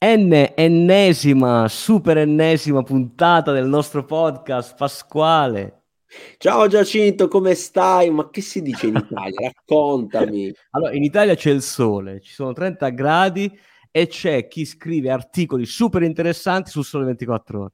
N ennesima, super ennesima puntata del nostro podcast, Pasquale. Ciao Giacinto, come stai? Ma che si dice in Italia? Raccontami. Allora, in Italia c'è il sole, ci sono 30 gradi e c'è chi scrive articoli super interessanti su Sole 24 Ore.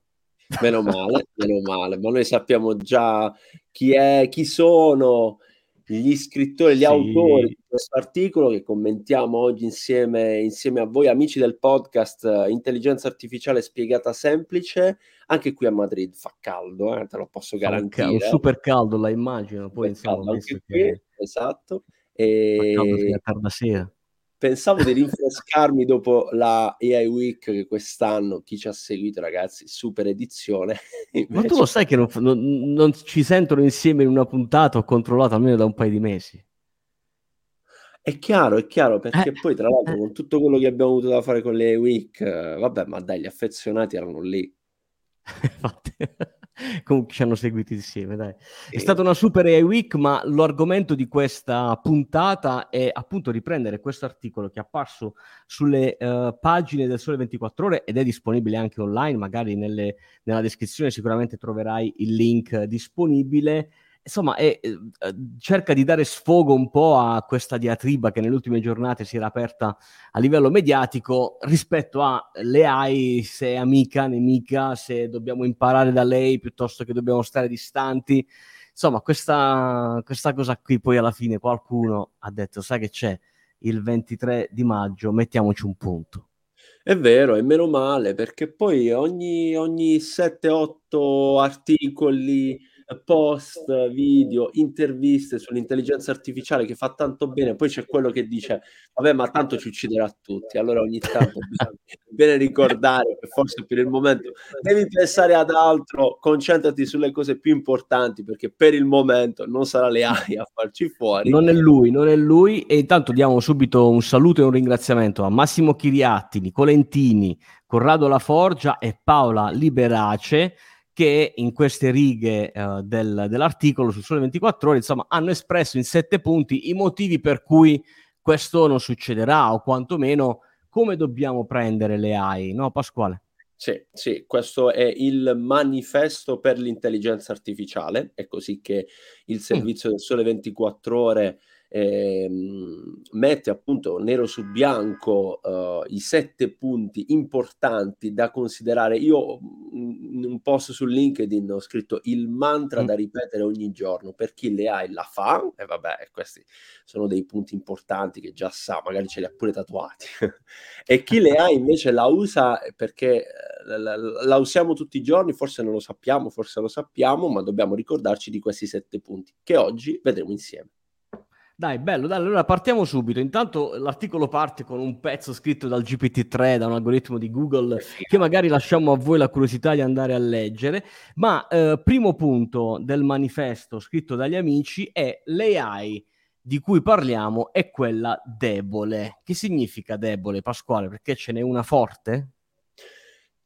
Meno male, meno male, ma noi sappiamo già chi è, chi sono, gli scrittori, gli sì. autori di questo articolo che commentiamo oggi insieme, insieme, a voi, amici del podcast eh, Intelligenza Artificiale Spiegata Semplice. Anche qui a Madrid fa caldo, eh, te lo posso garantire. Un super caldo, la immagino. Poi insomma, anche qui, che... esatto. E... Fa caldo fino a tarda sera pensavo di rinfrescarmi dopo la AI Week che quest'anno, chi ci ha seguito ragazzi, super edizione. Invece... Ma tu lo sai che non, non, non, ci sentono insieme in una puntata, ho controllato almeno da un paio di mesi. È chiaro, è chiaro, perché eh, poi tra l'altro eh. con tutto quello che abbiamo avuto da fare con le AI Week, eh, vabbè, ma dai, gli affezionati erano lì. Infatti. Comunque ci hanno seguito insieme, dai. È stata una super AI week, ma l'argomento di questa puntata è appunto riprendere questo articolo che è apparso sulle uh, pagine del Sole 24 Ore ed è disponibile anche online, magari nelle, nella descrizione sicuramente troverai il link disponibile insomma, è, eh, cerca di dare sfogo un po' a questa diatriba che nelle ultime giornate si era aperta a livello mediatico rispetto a le AI, se è amica, nemica, se dobbiamo imparare da lei piuttosto che dobbiamo stare distanti. Insomma, questa, questa cosa qui poi alla fine qualcuno ha detto, sai che c'è, il 23 di maggio, mettiamoci un punto. È vero, e meno male, perché poi ogni, ogni 7-8 articoli post, video, interviste sull'intelligenza artificiale che fa tanto bene, poi c'è quello che dice, vabbè, ma tanto ci ucciderà tutti. Allora ogni tanto bisogna bene ricordare che forse per il momento devi pensare ad altro, concentrati sulle cose più importanti, perché per il momento non sarà le AI a farci fuori. Non è lui, non è lui. E intanto diamo subito un saluto e un ringraziamento a Massimo Chiriatti, Nicolentini, Corrado Laforgia e Paola Liberace che in queste righe uh, del, dell'articolo su Sole 24 Ore, insomma, hanno espresso in sette punti i motivi per cui questo non succederà o quantomeno come dobbiamo prendere le AI, no Pasquale? Sì, sì, questo è il manifesto per l'intelligenza artificiale, è così che il mm. servizio del Sole 24 Ore eh, mette appunto nero su bianco uh, i sette punti importanti da considerare. Io in un post su LinkedIn ho scritto il mantra mm. da ripetere ogni giorno per chi le ha e la fa, e vabbè, questi sono dei punti importanti che già sa, magari ce li ha pure tatuati. e chi le ha invece la usa perché eh, la, la, la usiamo tutti i giorni, forse non lo sappiamo, forse lo sappiamo, ma dobbiamo ricordarci di questi sette punti che oggi vedremo insieme. Dai, bello, dai, allora partiamo subito. Intanto l'articolo parte con un pezzo scritto dal GPT-3, da un algoritmo di Google, che magari lasciamo a voi la curiosità di andare a leggere. Ma eh, primo punto del manifesto scritto dagli amici è l'AI di cui parliamo è quella debole. Che significa debole, Pasquale? Perché ce n'è una forte?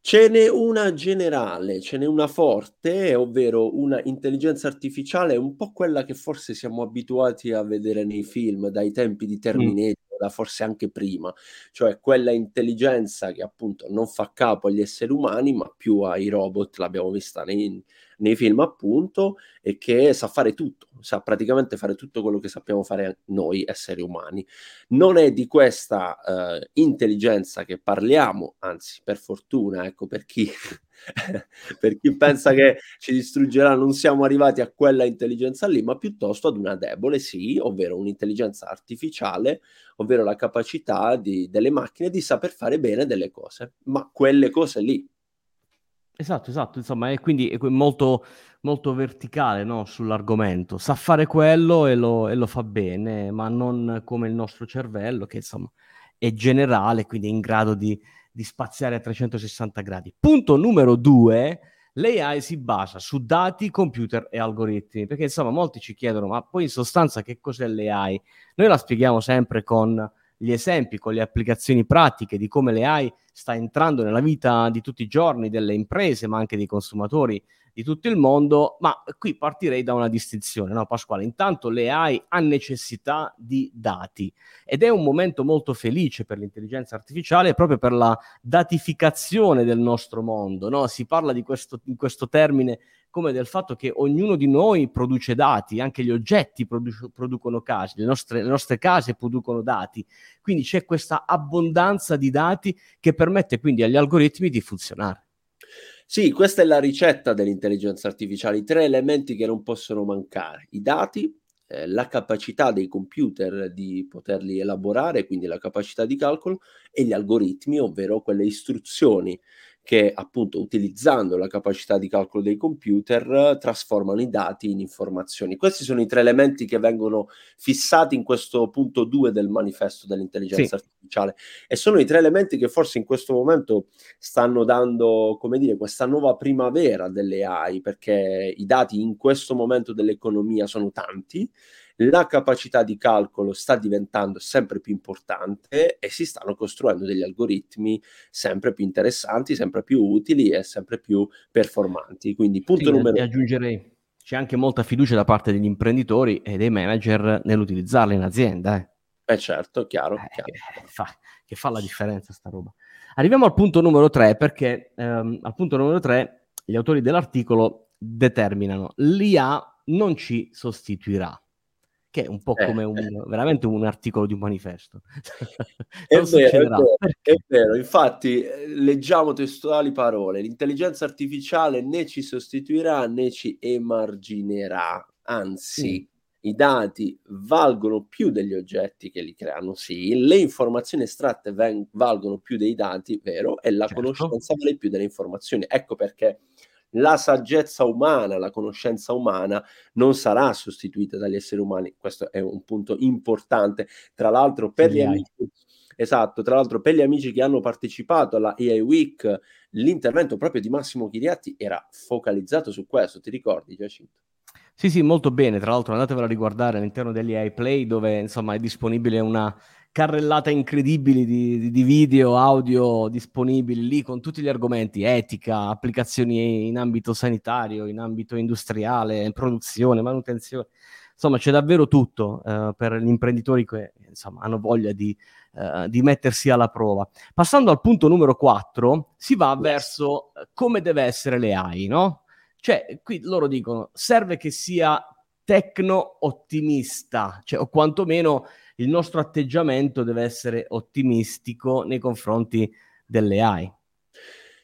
Ce n'è una generale, ce n'è una forte, ovvero una intelligenza artificiale, un po' quella che forse siamo abituati a vedere nei film dai tempi di Terminator, mm. da forse anche prima, cioè quella intelligenza che appunto non fa capo agli esseri umani, ma più ai robot, l'abbiamo vista nei, nei film appunto, e che sa fare tutto, sa praticamente fare tutto quello che sappiamo fare noi esseri umani. Non è di questa uh, intelligenza che parliamo, anzi per fortuna, ecco per chi, per chi pensa che ci distruggerà, non siamo arrivati a quella intelligenza lì, ma piuttosto ad una debole, sì, ovvero un'intelligenza artificiale, ovvero la capacità di, delle macchine di saper fare bene delle cose, ma quelle cose lì Esatto, esatto, insomma, è quindi è molto, molto verticale no, sull'argomento. Sa fare quello e lo, e lo, fa bene, ma non come il nostro cervello, che insomma è generale, quindi è in grado di, di spaziare a 360 gradi. Punto numero due, l'AI si basa su dati, computer e algoritmi, perché insomma molti ci chiedono, ma poi in sostanza che cos'è l'AI? Noi la spieghiamo sempre con gli esempi, con le applicazioni pratiche di come le AI sta entrando nella vita di tutti i giorni delle imprese, ma anche dei consumatori di tutto il mondo, ma qui partirei da una distinzione, no Pasquale? Intanto le AI ha necessità di dati ed è un momento molto felice per l'intelligenza artificiale proprio per la datificazione del nostro mondo, no? Si parla di questo, in questo termine come del fatto che ognuno di noi produce dati, anche gli oggetti produ- producono casi, le nostre, le nostre case producono dati, quindi c'è questa abbondanza di dati che permette quindi agli algoritmi di funzionare. Sì, questa è la ricetta dell'intelligenza artificiale, i tre elementi che non possono mancare, i dati, eh, la capacità dei computer di poterli elaborare, quindi la capacità di calcolo, e gli algoritmi, ovvero quelle istruzioni che appunto utilizzando la capacità di calcolo dei computer trasformano i dati in informazioni. Questi sono i tre elementi che vengono fissati in questo punto 2 del manifesto dell'intelligenza sì. artificiale e sono i tre elementi che forse in questo momento stanno dando, come dire, questa nuova primavera delle AI perché i dati in questo momento dell'economia sono tanti la capacità di calcolo sta diventando sempre più importante e si stanno costruendo degli algoritmi sempre più interessanti, sempre più utili e sempre più performanti. Quindi punto sì, numero... E aggiungerei, c'è anche molta fiducia da parte degli imprenditori e dei manager nell'utilizzarla in azienda. Eh, eh certo, chiaro. Eh, chiaro. Che, fa, che, fa, la differenza sta roba. Arriviamo al punto numero 3 perché ehm, al punto numero 3 gli autori dell'articolo determinano l'IA non ci sostituirà che è un po' eh, come un, eh. veramente un articolo di un manifesto. è, vero, è, vero, è, vero, infatti eh, leggiamo testuali parole, l'intelligenza artificiale né ci sostituirà né ci emarginerà, anzi... Mm. I dati valgono più degli oggetti che li creano, sì, le informazioni estratte ven- valgono più dei dati, vero, e la certo. conoscenza vale più delle informazioni. Ecco perché la saggezza umana, la conoscenza umana non sarà sostituita dagli esseri umani. Questo è un punto importante. Tra l'altro, per gli amici, esatto, tra l'altro, per gli amici che hanno partecipato alla AI Week, l'intervento proprio di Massimo Chiriatti era focalizzato su questo. Ti ricordi, Giacinto? Sì, sì, molto bene. Tra l'altro, andatevela a riguardare all'interno degli AI Play, dove insomma è disponibile una carrellata incredibili di, di, video, audio disponibili lì con tutti gli argomenti, etica, applicazioni in ambito sanitario, in ambito industriale, produzione, manutenzione. Insomma, c'è davvero tutto uh, per gli imprenditori che insomma, hanno voglia di, uh, di, mettersi alla prova. Passando al punto numero 4, si va verso uh, come deve essere le AI, no? Cioè, qui loro dicono, serve che sia tecno-ottimista, cioè, o quantomeno il nostro atteggiamento deve essere ottimistico nei confronti delle AI.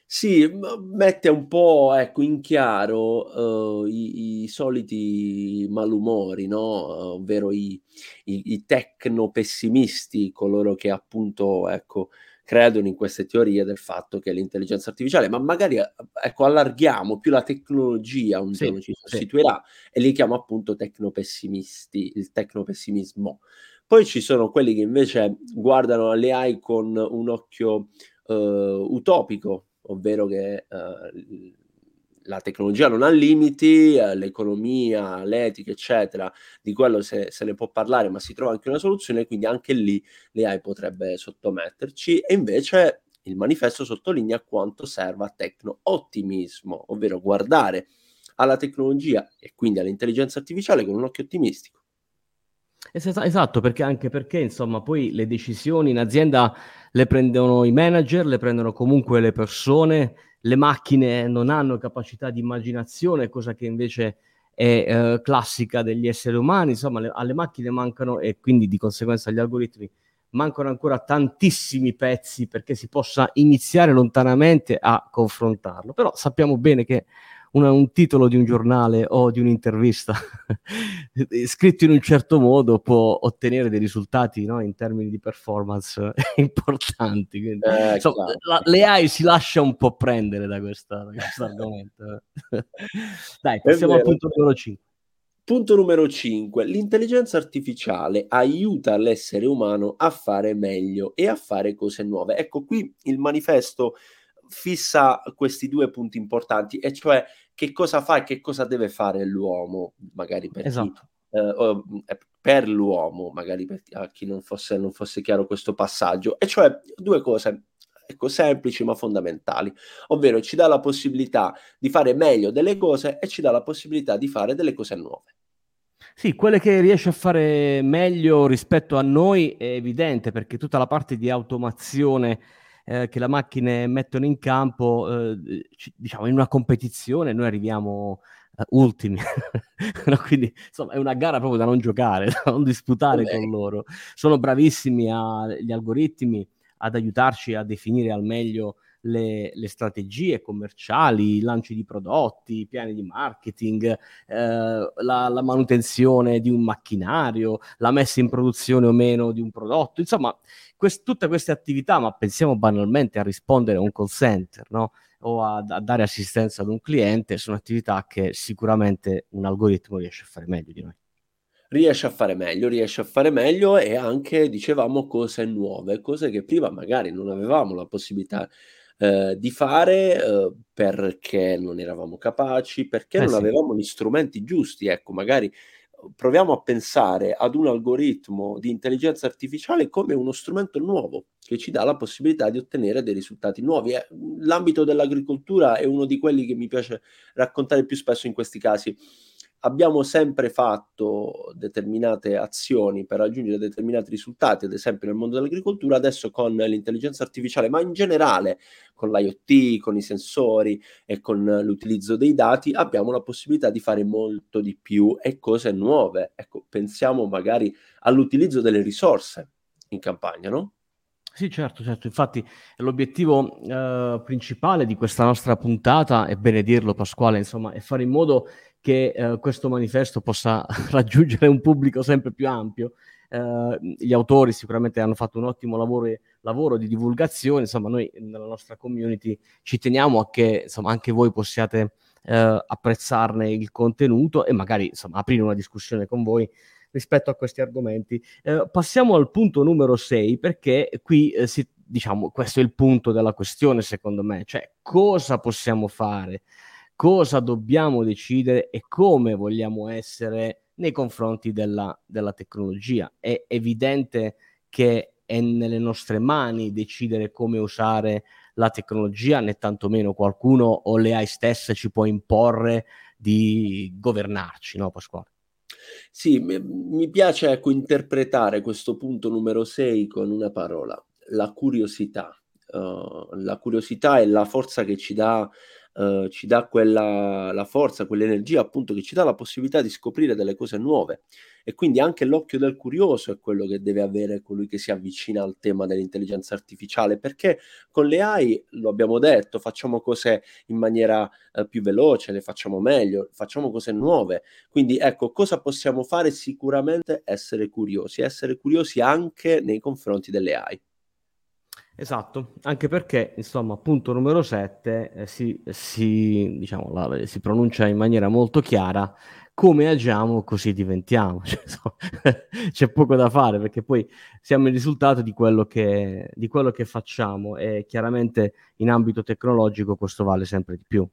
Sì, mette un po' ecco, in chiaro uh, i, i, soliti malumori, no? ovvero i, i, i tecno-pessimisti, coloro che appunto ecco, credono in queste teorie del fatto che l'intelligenza artificiale, ma magari ecco, allarghiamo più la tecnologia un giorno sì, ci sostituirà sì. e li chiamo appunto tecno-pessimisti, il tecno-pessimismo. Poi ci sono quelli che invece guardano alle AI con un occhio uh, utopico, ovvero che uh, la tecnologia non ha limiti, uh, l'economia, l'etica, eccetera, di quello se, se, ne può parlare, ma si trova anche una soluzione, quindi anche lì l'AI potrebbe sottometterci. E invece il manifesto sottolinea quanto serva tecno-ottimismo, ovvero guardare alla tecnologia e quindi all'intelligenza artificiale con un occhio ottimistico. Esatto, perché anche perché insomma poi le decisioni in azienda le prendono i manager, le prendono comunque le persone, le macchine non hanno capacità di immaginazione, cosa che invece è eh, classica degli esseri umani, insomma le, alle macchine mancano e quindi di conseguenza agli algoritmi mancano ancora tantissimi pezzi perché si possa iniziare lontanamente a confrontarlo, però sappiamo bene che una, un titolo di un giornale o di un'intervista scritto in un certo modo può ottenere dei risultati no, in termini di performance importanti. Quindi, eh, insomma, la, le AI si lascia un po' prendere da, questa, da questo argomento. Dai, passiamo al punto numero 5. Punto numero 5. L'intelligenza artificiale aiuta l'essere umano a fare meglio e a fare cose nuove. Ecco qui il manifesto fissa questi due punti importanti, e cioè che cosa fa e che cosa deve fare l'uomo, magari per esatto. chi, eh, per l'uomo, magari per a chi non fosse, non fosse chiaro questo passaggio, e cioè due cose. ecco, semplici ma fondamentali, ovvero ci dà la possibilità di fare meglio delle cose e ci dà la possibilità di fare delle cose nuove. Sì, quelle che riesce a fare meglio rispetto a noi è evidente perché tutta la parte di automazione eh, che le macchine mettono in campo, eh, diciamo in una competizione noi arriviamo uh, ultimi, no, quindi insomma è una gara proprio da non giocare, da non disputare okay. con loro. Sono bravissimi a, gli algoritmi ad aiutarci a definire al meglio le, le, strategie commerciali, i lanci di prodotti, i piani di marketing, eh, la, la, manutenzione di un macchinario, la messa in produzione o meno di un prodotto, insomma, quest- tutte queste attività, ma pensiamo banalmente a rispondere a un call center, no? o a, a, dare assistenza ad un cliente, sono attività che sicuramente un algoritmo riesce a fare meglio di noi riesce a fare meglio, riesce a fare meglio e anche, dicevamo, cose nuove, cose che prima magari non avevamo la possibilità eh, di fare eh, perché non eravamo capaci, perché eh non sì. avevamo gli strumenti giusti. Ecco, magari uhm, proviamo a pensare ad un algoritmo di intelligenza artificiale come uno strumento nuovo che ci dà la possibilità di ottenere dei risultati nuovi. Eh, l'ambito dell'agricoltura è uno di quelli che mi piace raccontare più spesso in questi casi abbiamo sempre fatto determinate azioni per raggiungere determinati risultati, ad esempio nel mondo dell'agricoltura, adesso con l'intelligenza artificiale, ma in generale con l'IoT, con i sensori e con l'utilizzo dei dati, abbiamo la possibilità di fare molto di più e cose nuove. Ecco, pensiamo magari all'utilizzo delle risorse in campagna, no? Sì, certo, certo. Infatti l'obiettivo eh, principale di questa nostra puntata, è bene dirlo Pasquale, insomma, è fare in modo che eh, questo manifesto possa raggiungere un pubblico sempre più ampio. Eh, gli autori sicuramente hanno fatto un ottimo lavoro, lavoro, di divulgazione, insomma noi nella nostra community ci teniamo a che insomma, anche voi possiate eh, apprezzarne il contenuto e magari insomma, aprire una discussione con voi rispetto a questi argomenti. Eh, passiamo al punto numero 6 perché qui eh, si, diciamo questo è il punto della questione secondo me, cioè cosa possiamo fare cosa dobbiamo decidere e come vogliamo essere nei confronti della, della tecnologia. È evidente che è nelle nostre mani decidere come usare la tecnologia, né tantomeno qualcuno o le AI stesse ci può imporre di governarci, no Pasquale? Sì, mi piace ecco, interpretare questo punto numero 6 con una parola, la curiosità. Uh, la curiosità è la forza che ci dà eh, ci dà quella la forza, quell'energia appunto che ci dà la possibilità di scoprire delle cose nuove. E quindi anche l'occhio del curioso è quello che deve avere colui che si avvicina al tema dell'intelligenza artificiale, perché con le AI, lo abbiamo detto, facciamo cose in maniera eh, più veloce, le facciamo meglio, facciamo cose nuove. Quindi ecco, cosa possiamo fare? Sicuramente essere curiosi, essere curiosi anche nei confronti delle AI. Esatto, anche perché, insomma, punto numero 7 eh, si, si, diciamo, la, si, pronuncia in maniera molto chiara, come agiamo così diventiamo. Cioè, so, c'è poco da fare perché poi siamo il risultato di quello, che, di quello che facciamo e chiaramente in ambito tecnologico questo vale sempre di più.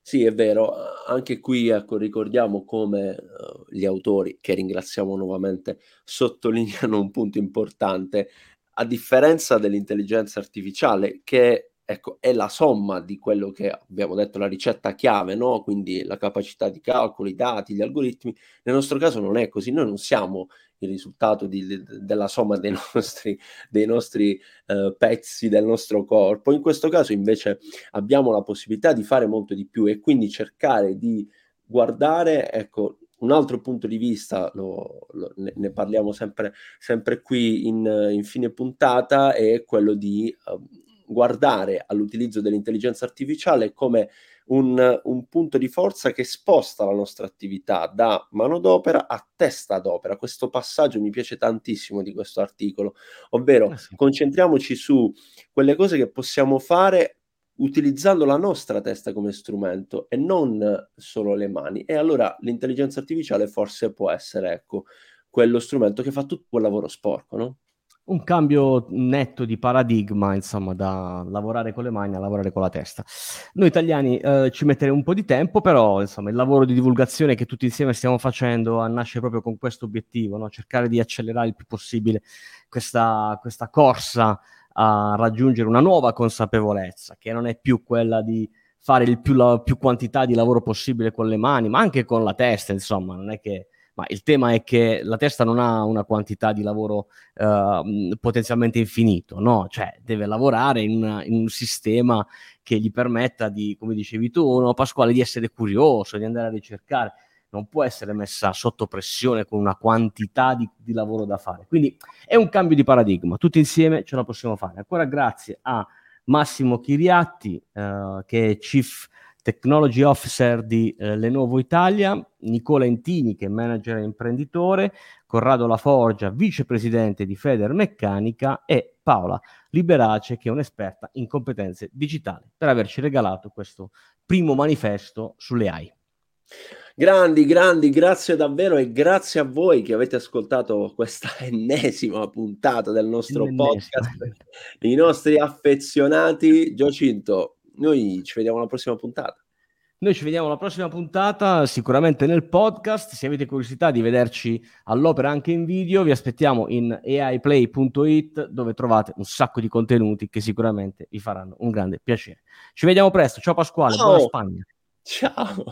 Sì, è vero, anche qui ecco, ricordiamo come uh, gli autori, che ringraziamo nuovamente, sottolineano un punto importante, a differenza dell'intelligenza artificiale che ecco, è la somma di quello che abbiamo detto la ricetta chiave, no? quindi la capacità di calcolo, i dati, gli algoritmi, nel nostro caso non è così, noi non siamo il risultato di, de, della somma dei nostri, dei nostri uh, pezzi del nostro corpo, in questo caso invece abbiamo la possibilità di fare molto di più e quindi cercare di guardare, ecco, un altro punto di vista, lo, lo, ne, ne, parliamo sempre, sempre qui in, in, fine puntata, è quello di uh, guardare all'utilizzo dell'intelligenza artificiale come un, un, punto di forza che sposta la nostra attività da manodopera a testa d'opera. Questo passaggio mi piace tantissimo di questo articolo, ovvero eh sì. concentriamoci su quelle cose che possiamo fare utilizzando la nostra testa come strumento e non solo le mani. E allora l'intelligenza artificiale forse può essere, ecco, quello strumento che fa tutto quel lavoro sporco, no? Un cambio netto di paradigma, insomma, da lavorare con le mani a lavorare con la testa. Noi italiani eh, ci metteremo un po' di tempo, però insomma, il lavoro di divulgazione che tutti insieme stiamo facendo nasce proprio con questo obiettivo, no? cercare di accelerare il più possibile questa, questa corsa a raggiungere una nuova consapevolezza, che non è più quella di fare il più, la più quantità di lavoro possibile con le mani, ma anche con la testa, insomma, non è che ma il tema è che la testa non ha una quantità di lavoro uh, potenzialmente infinito, no? Cioè deve lavorare in, una, in, un sistema che gli permetta di, come dicevi tu, no, Pasquale, di essere curioso, di andare a ricercare. Non può essere messa sotto pressione con una quantità di, di lavoro da fare. Quindi è un cambio di paradigma. Tutti insieme ce la possiamo fare. Ancora grazie a Massimo Chiriatti, uh, che è Chief Technology Officer di eh, Lenovo Italia, Nicola Intini che è manager e imprenditore, Corrado Laforgia, vicepresidente di Feder Meccanica e Paola Liberace che è un'esperta in competenze digitali per averci regalato questo primo manifesto sulle AI. Grandi, grandi, grazie davvero e grazie a voi che avete ascoltato questa ennesima puntata del nostro L'ennesima. podcast. I nostri affezionati Giocinto, noi ci vediamo alla prossima puntata. Noi ci vediamo alla prossima puntata, sicuramente nel podcast. Se avete curiosità di vederci all'opera anche in video, vi aspettiamo in aiplay.it dove trovate un sacco di contenuti che sicuramente vi faranno un grande piacere. Ci vediamo presto. Ciao Pasquale, Ciao. buona Spagna. Ciao.